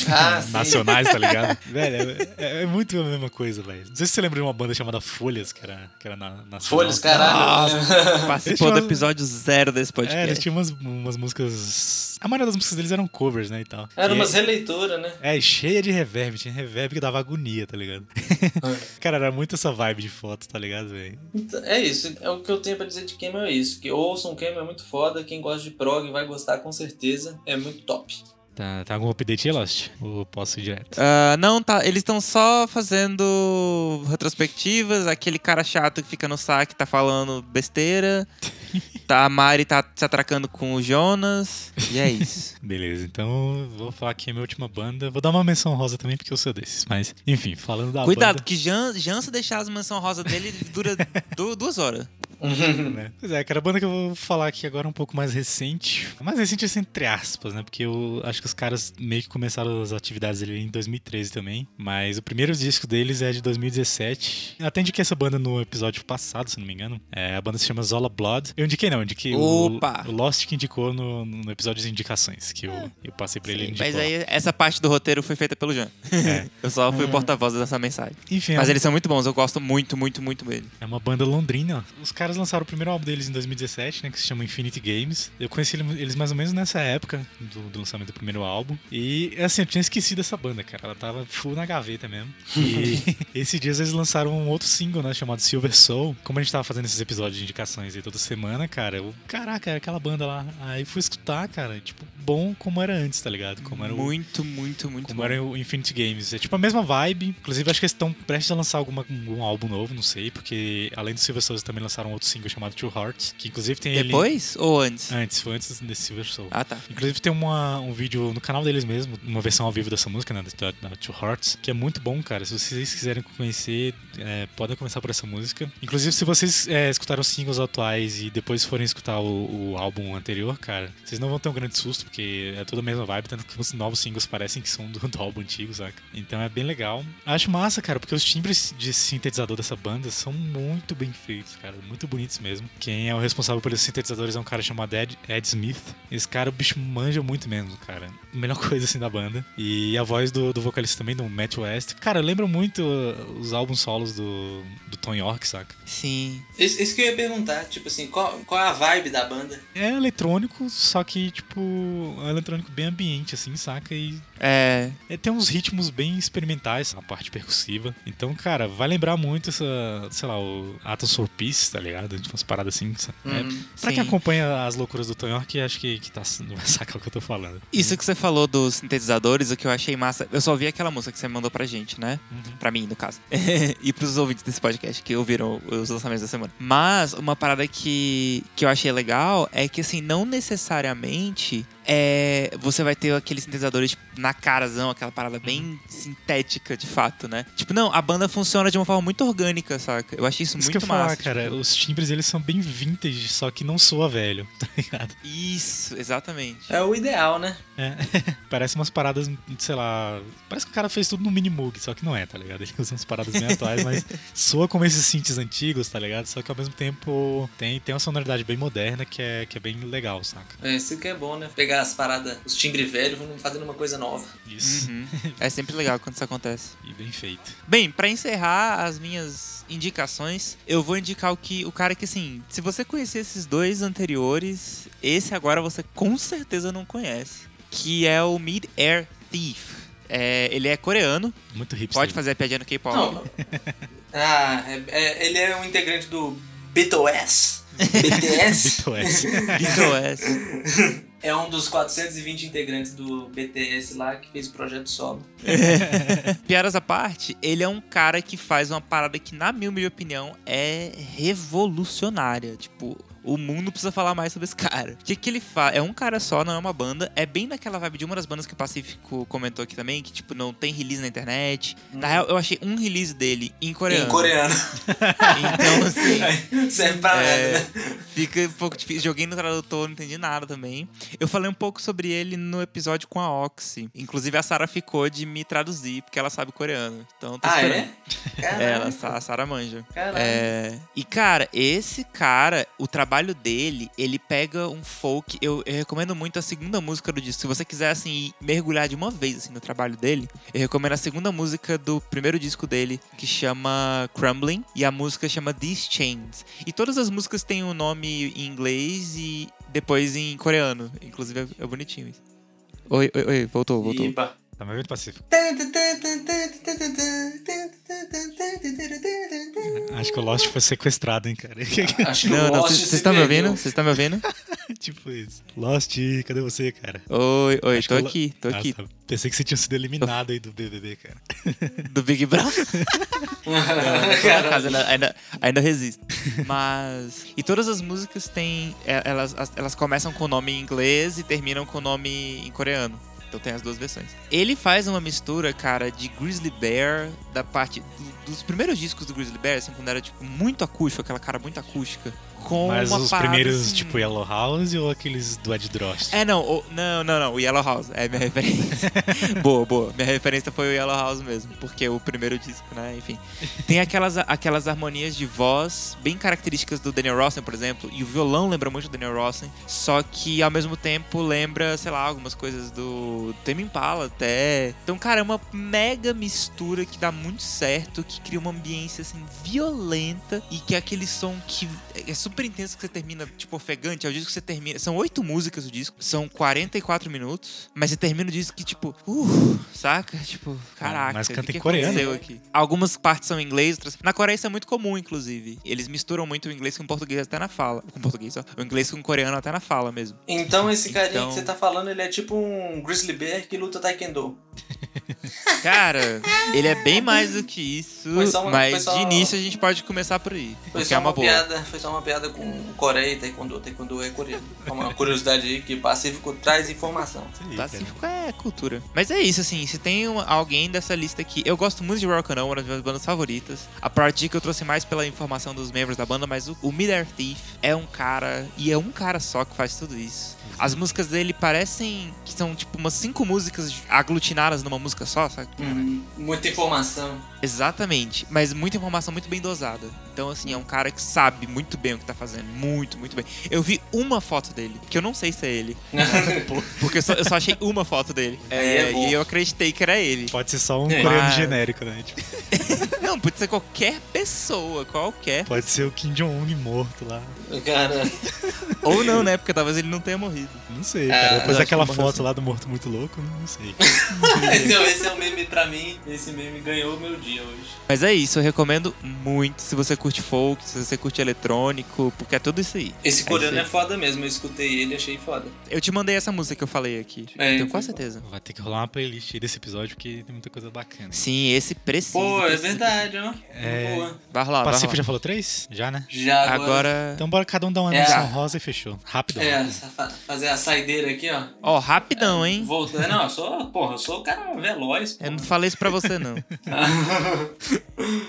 Ah, sim. nacionais, tá ligado? velho, é, é muito a mesma coisa, velho. Não sei se você lembra de uma banda chamada Folhas, que era, que era na, nacional. Folhas, caralho. Participou do episódio zero desse É, podcast. eles tinham umas, umas músicas. A maioria das músicas deles eram covers, né? E tal. Era E- umas releituras, né? É, e cheia de reverb. Tinha reverb que dava agonia, tá ligado? Cara, era muito essa vibe de foto, tá ligado, velho? Então, é isso, é o que eu tenho pra dizer de Camel é isso. Que ouçam Camel é muito foda, quem gosta de prog vai gostar com certeza, é muito top. Tá, tá algum update aí, Lost? Ou posso ir direto? Ah, não, tá. Eles estão só fazendo retrospectivas. Aquele cara chato que fica no saque tá falando besteira. tá, a Mari tá se atracando com o Jonas. E é isso. Beleza, então vou falar aqui a minha última banda. Vou dar uma menção rosa também, porque eu sou desses. Mas, enfim, falando da Cuidado, banda... que Jan, deixar as mansão rosa dele, dura du- duas horas. Né? Pois é, cara, a banda que eu vou falar aqui agora é um pouco mais recente. Mais recente, assim, entre aspas, né? Porque eu acho que os caras meio que começaram as atividades ali em 2013 também. Mas o primeiro disco deles é de 2017. Eu até indiquei essa banda no episódio passado, se não me engano. É, a banda se chama Zola Blood. Eu indiquei não, eu indiquei o, Opa! o Lost que indicou no, no episódio de indicações, que eu, eu passei pra ele. ele Sim, mas aí essa parte do roteiro foi feita pelo Jan. É. eu só fui porta-voz dessa mensagem. Enfim, é Mas eles são muito bons, eu gosto muito, muito, muito dele. É uma banda londrina. Os caras lançaram o primeiro álbum deles em 2017, né? Que se chama Infinity Games. Eu conheci ele- eles mais ou menos nessa época do, do lançamento do primeiro álbum. E, assim, eu tinha esquecido essa banda, cara. Ela tava full na gaveta mesmo. E esses dias eles lançaram um outro single, né? Chamado Silver Soul. Como a gente tava fazendo esses episódios de indicações aí toda semana, cara, eu, caraca, era aquela banda lá. Aí fui escutar, cara, tipo, bom como era antes, tá ligado? Como era o, Muito, muito, muito como bom. era o Infinity Games. É tipo a mesma vibe. Inclusive, acho que eles estão prestes a lançar alguma, algum álbum novo, não sei, porque além do Silver Soul, eles também lançaram outro single chamado Two Hearts, que inclusive tem ele. Depois ou antes? Antes, foi antes desse Silver Soul. Ah, tá. Inclusive tem uma, um vídeo no canal deles mesmo, uma versão ao vivo dessa música, né, da, da Two Hearts, que é muito bom, cara. Se vocês quiserem conhecer, é, podem começar por essa música. Inclusive, se vocês é, escutaram os singles atuais e depois forem escutar o, o álbum anterior, cara, vocês não vão ter um grande susto, porque é toda a mesma vibe, tanto que os novos singles parecem que são do, do álbum antigo, saca? Então é bem legal. Acho massa, cara, porque os timbres de sintetizador dessa banda são muito bem feitos, cara, muito bonitos mesmo. Quem é o responsável pelos sintetizadores é um cara chamado Ed, Ed Smith. Esse cara, o bicho manja muito mesmo, cara. Melhor coisa assim da banda. E a voz do, do vocalista também, do Matt West. Cara, lembra muito uh, os álbuns solos do, do Tom York, saca? Sim. Isso, isso que eu ia perguntar, tipo assim, qual, qual é a vibe da banda? É eletrônico, só que, tipo, é um eletrônico bem ambiente, assim, saca? E É. é, tem uns ritmos bem experimentais, a parte percussiva. Então, cara, vai lembrar muito essa, sei lá, o Atom for Peace, tá ligado? Tipo, umas paradas assim. sa- É, Uhum. pra quem Sim. acompanha as loucuras do Tom York, acho que, que tá, vai sacar o que eu tô falando. Isso que você falou dos sintetizadores, o que eu achei massa. Eu só vi aquela música que você mandou pra gente, né? Uhum. Pra mim, no caso. e pros ouvintes desse podcast que ouviram os lançamentos da semana. Mas uma parada que, que eu achei legal é que, assim, não necessariamente é, você vai ter aqueles sintetizadores tipo, na carazão, aquela parada bem sintética de fato, né? Tipo, não, a banda funciona de uma forma muito orgânica, saca? Eu achei isso, Isso muito que eu ia falar, massa. cara, tipo, os timbres eles são bem vintage, só que não soa velho, tá ligado? Isso, exatamente. É o ideal, né? É. Parece umas paradas, sei lá. Parece que o cara fez tudo no Minimoog, só que não é, tá ligado? Ele usa umas paradas bem atuais, mas soa como esses synths antigos, tá ligado? Só que ao mesmo tempo tem, tem uma sonoridade bem moderna que é, que é bem legal, saca? É, isso que é bom, né? Pegar as paradas, os timbres velhos, vamos fazendo uma coisa nova. Isso. Uhum. É sempre legal quando isso acontece. E bem feito. Bem, pra encerrar as minhas indicações, eu vou indicar o que o cara que assim, se você conhecer esses dois anteriores, esse agora você com certeza não conhece, que é o Mid Air Thief. É, ele é coreano, Muito hipster. pode fazer a piadinha no K-pop. Não. Ah, é- é- ele é um integrante do BTS. BTS BTS. BTS. É um dos 420 integrantes do BTS lá que fez o projeto solo. Piadas à parte, ele é um cara que faz uma parada que, na minha opinião, é revolucionária. Tipo, o mundo precisa falar mais sobre esse cara. O que, que ele faz? É um cara só, não é uma banda. É bem naquela vibe de uma das bandas que o Pacífico comentou aqui também, que, tipo, não tem release na internet. Na real, eu achei um release dele em coreano. Em coreano. Então, assim. Serve pra É, nada, né? fica um pouco difícil. Joguei no tradutor, não entendi nada também. Eu falei um pouco sobre ele no episódio com a Oxy. Inclusive, a Sara ficou de me traduzir, porque ela sabe coreano. Então, Ah, esperando. é? Caralho. É, ela, a Sara manja. Caralho. É, e, cara, esse cara, o trabalho dele, ele pega um folk. Eu, eu recomendo muito a segunda música do disco. Se você quiser, assim, mergulhar de uma vez, assim, no trabalho dele, eu recomendo a segunda música do primeiro disco dele, que chama Crumbling. E a música chama These Chains. E todas as músicas têm um nome em inglês e depois em coreano. Inclusive, é, é bonitinho isso. Oi, oi, oi, voltou, voltou. Iba. Tá me ouvindo, Pacífico? Acho que o Lost foi sequestrado, hein, cara? Acho que Não, o não, Lost vocês estão me perdeu. ouvindo? Vocês estão me ouvindo? tipo isso. Lost, cadê você, cara? Oi, oi, Acho tô aqui, tô Ah, aqui. tá. Pensei que você tinha sido eliminado aí do BBB, cara. Do Big Brother. Caso, ainda, ainda, resisto. Mas. E todas as músicas têm. é, Elas, as- elas começam com o nome em inglês e terminam com o nome em coreano. Então tem as duas versões. Ele faz uma mistura, cara, de Grizzly Bear, da parte. do- dos primeiros discos do Grizzly Bear, assim, quando era, tipo, muito acústico, aquela cara muito acústica. Com Mas uma os parada, primeiros, assim, tipo, Yellow House ou aqueles do Ed Drost? É, não, o- não, não, não, o Yellow House é minha referência. boa, boa. Minha referência foi o Yellow House mesmo, porque o primeiro disco, né? Enfim. Tem aquelas, aquelas harmonias de voz bem características do Daniel Rossen, por exemplo, e o violão lembra muito do Daniel Rossen, só que ao mesmo tempo lembra, sei lá, algumas coisas do Tame Impala até. Então, cara, é uma mega mistura que dá muito certo, que cria uma ambiência assim violenta e que é aquele som que é super intenso que você termina, tipo, ofegante. É o disco que você termina. São oito músicas o disco, são 44 minutos, mas você termina o disco que, tipo, uh, saca? Tipo, caraca. mas canta que em que coreano. aconteceu Aqui? Algumas partes são em inglês, outras. Na Coreia isso é muito comum, inclusive. Eles misturam muito o inglês com o português até na fala. Com português, ó. O inglês com o coreano até na fala mesmo. Então esse carinha Então- que você tá falando, ele é tipo um Grizzly Bear que luta Taekwondo. Cara, ele é bem mais do que isso. Foi só uma- mas foi só- de início a gente pode começar por aí. Foi porque só é uma, uma boa. piada, foi só uma piada com Coreia e Taekwondo. Taekwondo é coreano. É uma curiosidade aí que Pacífico traz informação. Cara. Pacífico é cultura. Mas é isso, assim, se tem uma- alguém dessa lista aqui. Eu gosto muito de Rock and Roll, uma das minhas bandas favoritas. A parte que eu trouxe mais pela informação dos membros da banda, mas o, o Miller Thief é um cara, e é um cara só que faz tudo isso. As músicas dele parecem que são tipo umas cinco músicas aglutinadas numa música só, sabe? Uhum. Muita informação. Exatamente, mas muita informação muito bem dosada. Então, assim, é um cara que sabe muito bem o que tá fazendo. Muito, muito bem. Eu vi uma foto dele, que eu não sei se é ele. Porque eu só, eu só achei uma foto dele. É, é e eu acreditei que era ele. Pode ser só um É. coreano Mas- genérico, né? Tipo, Não, pode ser qualquer pessoa, qualquer. pode ser o Kim Jong-un morto lá. Cara, Ou não, né? Porque talvez ele não tenha morrido. Não sei, cara. Depois acho daquela foto assim. lá do morto muito louco, não sei. esse, é, esse é o meme pra mim. Esse meme ganhou o meu dia hoje. Mas é isso, eu recomendo muito se você curte folk, se você curte eletrônico, porque é tudo isso aí. Esse É coreano é foda mesmo. Eu escutei ele e achei foda. Eu te mandei essa música que eu falei aqui. É, Tenho foi quase bom. certeza. Vai ter que rolar uma playlist aí desse episódio porque tem muita coisa bacana. Sim, esse precisa. Pô, é precisa. verdade, ó. É. Boa. Vai rolar, vai Pacífico rolar. já falou três? Já, né? Já agora. Agora. Então bora cada um dar uma É. rosa e fechou. Rápido. É, fa- fazer a saideira aqui, ó. Ó, rapidão, hein? Voltando. Não, eu sou. Porra, eu sou o cara veloz. pô. Eu não falei isso pra você, não.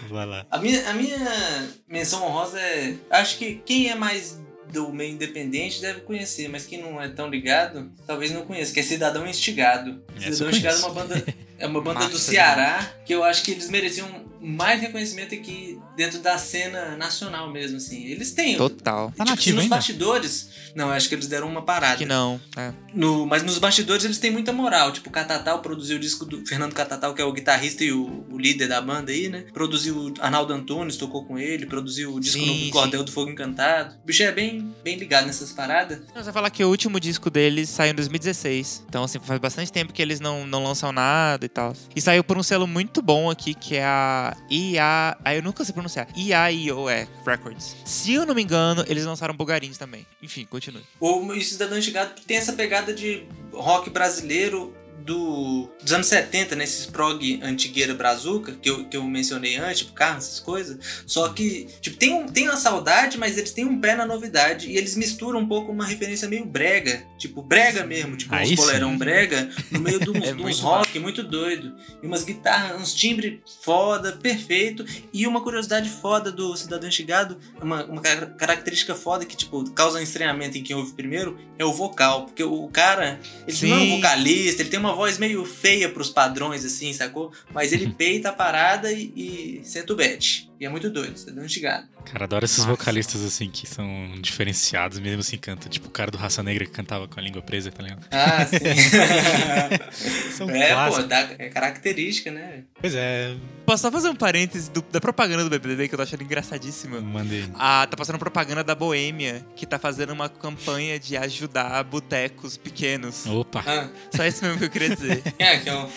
Vai lá. A minha, a minha menção honrosa é. Acho que quem é mais do meio independente deve conhecer, mas quem não é tão ligado, talvez não conheça, que é Cidadão Instigado. Cidadão Instigado é uma banda, é uma banda do Massa Ceará que eu acho que eles mereciam mais reconhecimento aqui dentro da cena nacional mesmo, assim. Eles têm. Total. Tá tipo, nativo nos ainda? bastidores. Não, acho que eles deram uma parada. Que não. É. No, mas nos bastidores eles têm muita moral. Tipo, o Catatal produziu o disco do Fernando Catatal, que é o guitarrista e o, o líder da banda aí, né? Produziu o Arnaldo Antunes, tocou com ele, produziu o disco Sim, novo do Cordel do Fogo Encantado. O bicho é bem, bem ligado nessas paradas. Você falar que o último disco deles saiu em 2016. Então, assim, faz bastante tempo que eles não, não lançam nada e tal. E saiu por um selo muito bom aqui, que é a IA. Ah, eu nunca sei pronunciar. IAIOE Records. Se eu não me engano, eles lançaram Bugarins também. Enfim, continue. O Cidadão Instigado tem essa pegada de rock brasileiro do, dos anos 70, né? Esses prog antigueira brazuca, que eu, que eu mencionei antes, tipo carro, essas coisas. Só que, tipo, tem, um, tem uma saudade, mas eles têm um pé na novidade. E eles misturam um pouco uma referência meio brega. Tipo, brega mesmo. Tipo, Aí uns sim. boleirão brega, no meio de uns, É muito rock muito doido. E umas guitarras, uns timbres foda, perfeito. E uma curiosidade foda do Cidadão Instigado, uma, uma car- característica foda que, tipo, causa um estranhamento em quem ouve primeiro, é o vocal. Porque o cara, ele não é um Sim. vocalista, ele tem uma voz meio feia pros padrões, assim, sacou? Mas ele peita a parada e, e senta o bet. E é muito doido, Cidadão Instigado. Cara, adoro esses Nossa. vocalistas assim que são diferenciados, mesmo assim cantam. Tipo o cara do Raça Negra que cantava com a língua presa, tá ligado? Ah, sim. São é, pô, clássicos. dá, é característica, né? Pois é, Posso só fazer um parêntese do- da propaganda do BBB que eu tô achando engraçadíssima? mandei. Ah, tá passando propaganda da Boêmia, que tá fazendo uma campanha de ajudar botecos pequenos. Opa! Ah, Só isso mesmo que eu queria dizer. é, aqui é um,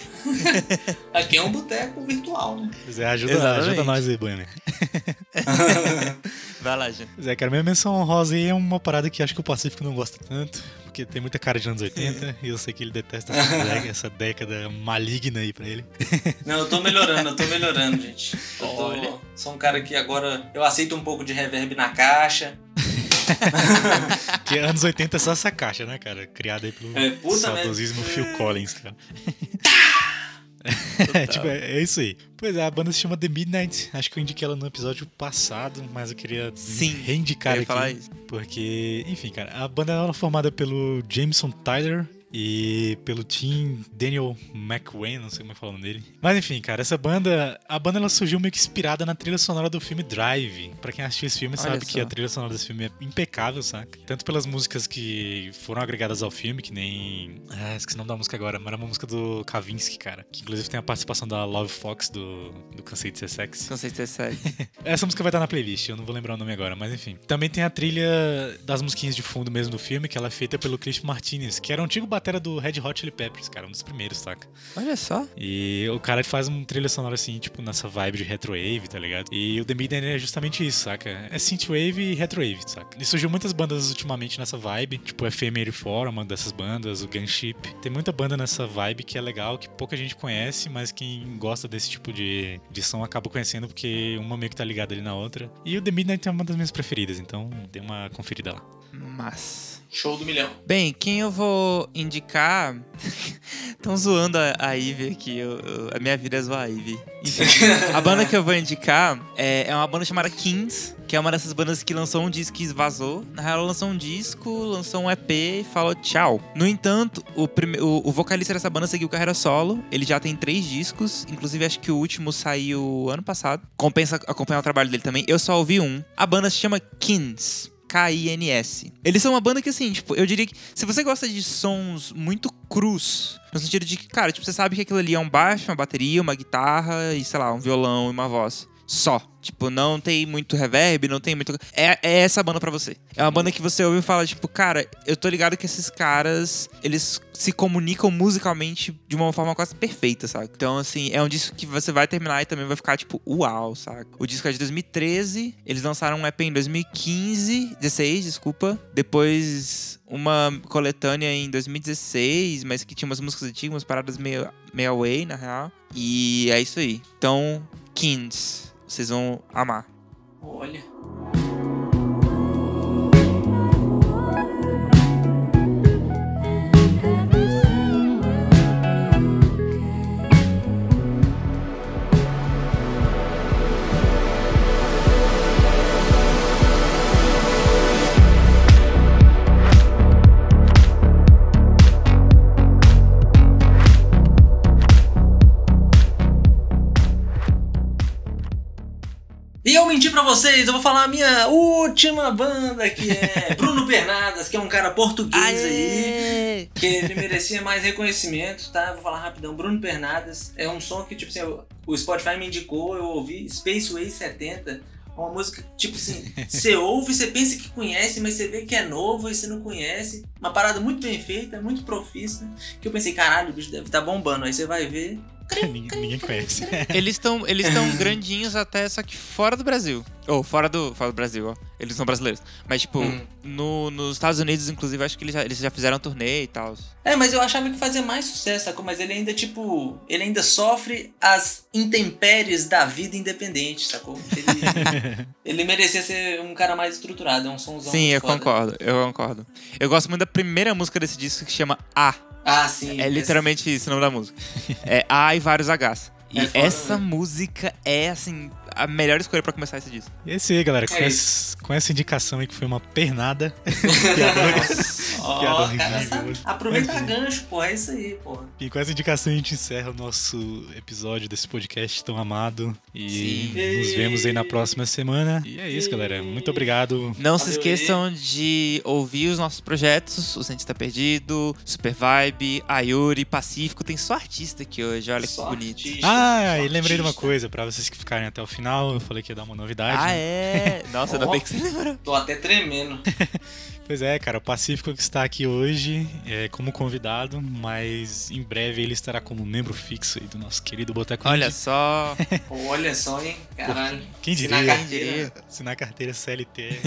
aqui é um boteco virtual, né? Pois é, ajuda, Exatamente. ajuda nós aí, Bueno. Vai lá, Jean. Pois é, cara, minha menção honrosa aí é uma parada que acho que o Pacífico não gosta tanto, porque tem muita cara de anos 80 e eu sei que ele detesta essa década, essa década maligna aí pra ele. Não, eu tô melhorando, eu tô melhorando, gente. Eu tô, Olha. sou um cara que agora eu aceito um pouco de reverb na caixa. Que anos 80 é só essa caixa, né, cara? Criada aí pelo É, puta saudosismo. Phil Collins, cara. É, tipo, é, é isso aí. Pois é, a banda se chama The Midnight. Acho que eu indiquei ela no episódio passado, mas eu queria Sim, reindicar eu aqui. falar isso. Porque, enfim, cara, a banda ela é formada pelo Jameson Tyler e pelo Tim Daniel McWayne, não sei como é que fala o nome dele. Mas enfim, cara, essa banda, a banda ela surgiu meio que inspirada na trilha sonora do filme Drive. Pra quem assistiu esse filme Olha sabe que só. a trilha sonora desse filme é impecável, saca? Tanto pelas músicas que foram agregadas ao filme, que nem. Ah, esqueci o nome da música agora, mas era uma música do Kavinsky, cara. Que inclusive tem a participação da Love Fox do, do Cansei de Ser Sexy. Não sei se você segue. Essa música vai estar na playlist, eu não vou lembrar o nome agora, mas enfim. Também tem a trilha das musiquinhas de fundo mesmo do filme, que ela é feita pelo Chris Martinez, que era o antigo batera do Red Hot Chili Peppers, cara, um dos primeiros, saca? Olha só. E o cara faz uma trilha sonora assim, tipo, nessa vibe de retrowave, tá ligado? E o The Midnight é justamente isso, saca? É synthwave e retrowave, saca? E surgiu muitas bandas ultimamente nessa vibe, tipo o FM84, uma dessas bandas, o Gunship. Tem muita banda nessa vibe que é legal, que pouca gente conhece, mas quem gosta desse tipo de, de som acaba conhecendo porque uma meio que tá ligada ali na outra. E o The Midnight é uma das minhas preferidas, então dê uma conferida lá. Mas. Show do milhão. Bem, quem eu vou indicar. Estão zoando a, a Ivy aqui. eu- eu- a minha vida é zoar a Ivy. Enfim, a banda que eu vou indicar é, é uma banda chamada Kings, que é uma dessas bandas que lançou um disco e vazou. Na real, lançou um disco, lançou um EP e falou tchau. No entanto, o, prime- o, o vocalista dessa banda seguiu carreira solo. Ele já tem três discos. Inclusive, acho que o último saiu ano passado. Compensa acompanhar o trabalho dele também. Eu só ouvi um. A banda se chama Kings. K-I-N-S. Eles são uma banda que, assim, tipo, eu diria que se você gosta de sons muito crus, no sentido de que, cara, tipo, você sabe que aquilo ali é um baixo, uma bateria, uma guitarra e, sei lá, um violão e uma voz. Só. Tipo, não tem muito reverb, não tem muito. É, é essa banda pra você. É uma banda que você ouve e fala, tipo, cara, eu tô ligado que esses caras, eles se comunicam musicalmente de uma forma quase perfeita, sabe? Então, assim, é um disco que você vai terminar e também vai ficar, tipo, uau, saca? O disco é de 2013, eles lançaram um EP em 2015, 16, desculpa. Depois uma coletânea em 2016, mas que tinha umas músicas antigas, umas paradas meio, meio away, na real. E é isso aí. Então, Kings, vocês vão amar. Olha. Menti pra vocês, eu vou falar a minha última banda, que é Bruno Bernadas, que é um cara português aí. Que ele merecia mais reconhecimento, tá? Vou falar rapidão. Bruno Bernadas é um som que, tipo assim, o Spotify me indicou, eu ouvi Spaceway 70. Uma música, tipo assim, você ouve, você pensa que conhece, mas você vê que é novo e você não conhece. Uma parada muito bem feita, muito profissa. Que eu pensei, caralho, o bicho deve estar bombando. Aí você vai ver. ninguém, ninguém conhece. Eles estão eles tão grandinhos até, só que fora do Brasil. Ou fora do, fora do Brasil, ó. Eles são brasileiros. Mas, tipo, Hum. no, nos Estados Unidos, inclusive, acho que eles já, eles já fizeram turnê e tal. É, mas eu achava que fazia mais sucesso, sacou? Mas ele ainda, tipo, ele ainda sofre as intempéries da vida independente, sacou? Ele, ele merecia ser um cara mais estruturado, é um somzão Sim, eu foda. concordo, eu concordo. Eu gosto muito da primeira música desse disco que chama A. Ah, sim. É literalmente isso o nome da música. É A e vários Hs. E É foda, essa né? música é, assim, a melhor escolha pra começar esse disco. E é isso aí, galera. Com, É esse- com essa indicação aí que foi uma pernada. Piada- Ó, Piada o cara horrível. sabe. Aproveita Mas, gancho, porra, é isso aí, porra. E com essa indicação a gente encerra o nosso episódio desse podcast tão amado. E Sim. nos vemos aí na próxima semana. E é isso, galera. Muito obrigado. Não se Valeu esqueçam de ouvir os nossos projetos, o Cientista Perdido, Super Vibe, Ayuri, Pacífico. Tem só artista aqui hoje, olha que Só bonito. artista, Ah, e lembrei de uma coisa, pra vocês que ficarem até o final, eu falei que ia dar uma novidade. Ah, né? é? Nossa, ainda Ó. bem que você lembrou. Tô até tremendo. Pois é, cara, o Pacífico que está aqui hoje é como convidado, mas em breve ele estará como membro fixo aí do nosso querido Boteco Olha Indie. só. Olha só, hein? Caralho. Quem Se diria? na carteira. Se na carteira CLT.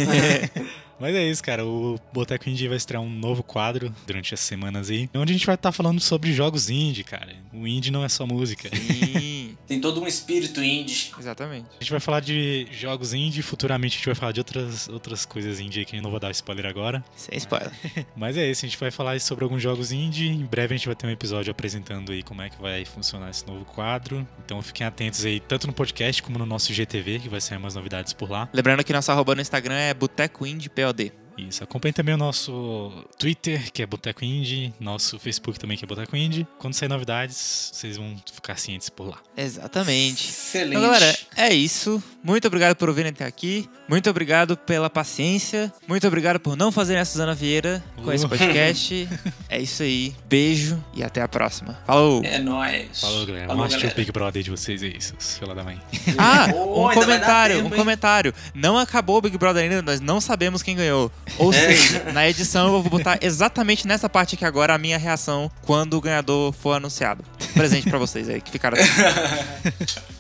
Mas é isso, cara. O Boteco Indie vai estrear um novo quadro durante as semanas aí, onde a gente vai estar falando sobre jogos indie, cara. O indie não é só música. Sim, Tem todo um espírito indie. exatamente. A gente vai falar de jogos indie, futuramente a gente vai falar de outras, outras coisas indie aí que eu não vou dar spoiler agora. Sem spoiler. Mas é isso, a gente vai falar sobre alguns jogos indie. Em breve a gente vai ter um episódio apresentando aí como é que vai funcionar esse novo quadro. Então fiquem atentos aí, tanto no podcast como no nosso GTV, que vai sair umas novidades por lá. Lembrando que nossa arroba no Instagram é Boteco Indie POD. Isso, acompanhe também o nosso Twitter, que é Boteco Indie, nosso Facebook também, que é Boteco Indie. Quando sair novidades, vocês vão ficar cientes por lá. Exatamente. Excelente. Então, galera, é isso. Muito obrigado por ouvirem até aqui. Muito obrigado pela paciência. Muito obrigado por não fazerem a Suzana Vieira com esse Uh. podcast. é isso aí. Beijo e até a próxima. Falou! É nóis. Falou, galera. Falou, assistir o. Big Brother de vocês aí, seus fila da mãe. Ah, um comentário, tempo, um hein? comentário. Não acabou o Big Brother ainda, nós não sabemos quem ganhou. Ou É. seja, na edição eu vou botar exatamente nessa parte aqui agora a minha reação quando o ganhador for anunciado. Presente pra vocês aí que ficaram. like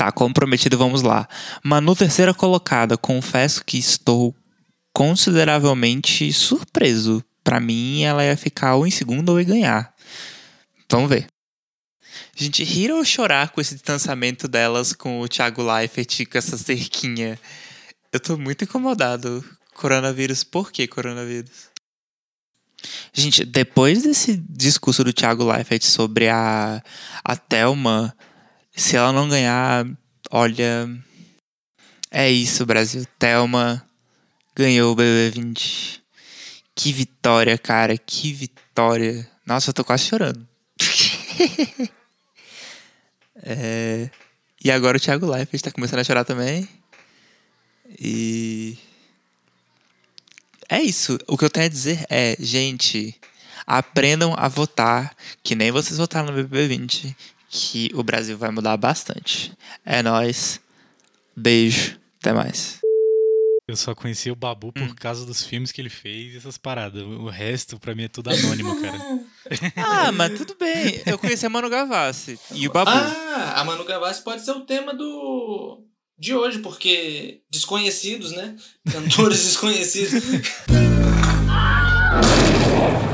Tá, comprometido, vamos lá. Manu, terceira colocada. Confesso que estou consideravelmente surpreso. Pra mim, ela ia ficar ou em segundo ou ia ganhar. Vamos ver. Gente, rir ou chorar com esse distanciamento delas com o Thiago Leifert com essa cerquinha? Eu tô muito incomodado. Coronavírus, por que coronavírus? Gente, depois desse discurso do Thiago Leifert sobre a, a Thelma, se ela não ganhar, olha. É isso, Brasil. Thelma ganhou o BB20. Que vitória, cara. Que vitória. Nossa, eu tô quase chorando. É, E agora o Thiago Leifert tá começando a chorar também. E. É isso. O que eu tenho a dizer é, gente, aprendam a votar, que nem vocês votaram no BBB20, que o Brasil vai mudar bastante. É nóis. Beijo. Até mais. Eu só conheci o Babu por Hum. causa dos filmes que ele fez e essas paradas. O resto, pra mim, é tudo anônimo, cara. Ah, mas tudo bem. Eu conheci a Manu Gavassi e o Babu. Ah, a Manu Gavassi pode ser o tema do de hoje, porque desconhecidos, né? Cantores desconhecidos.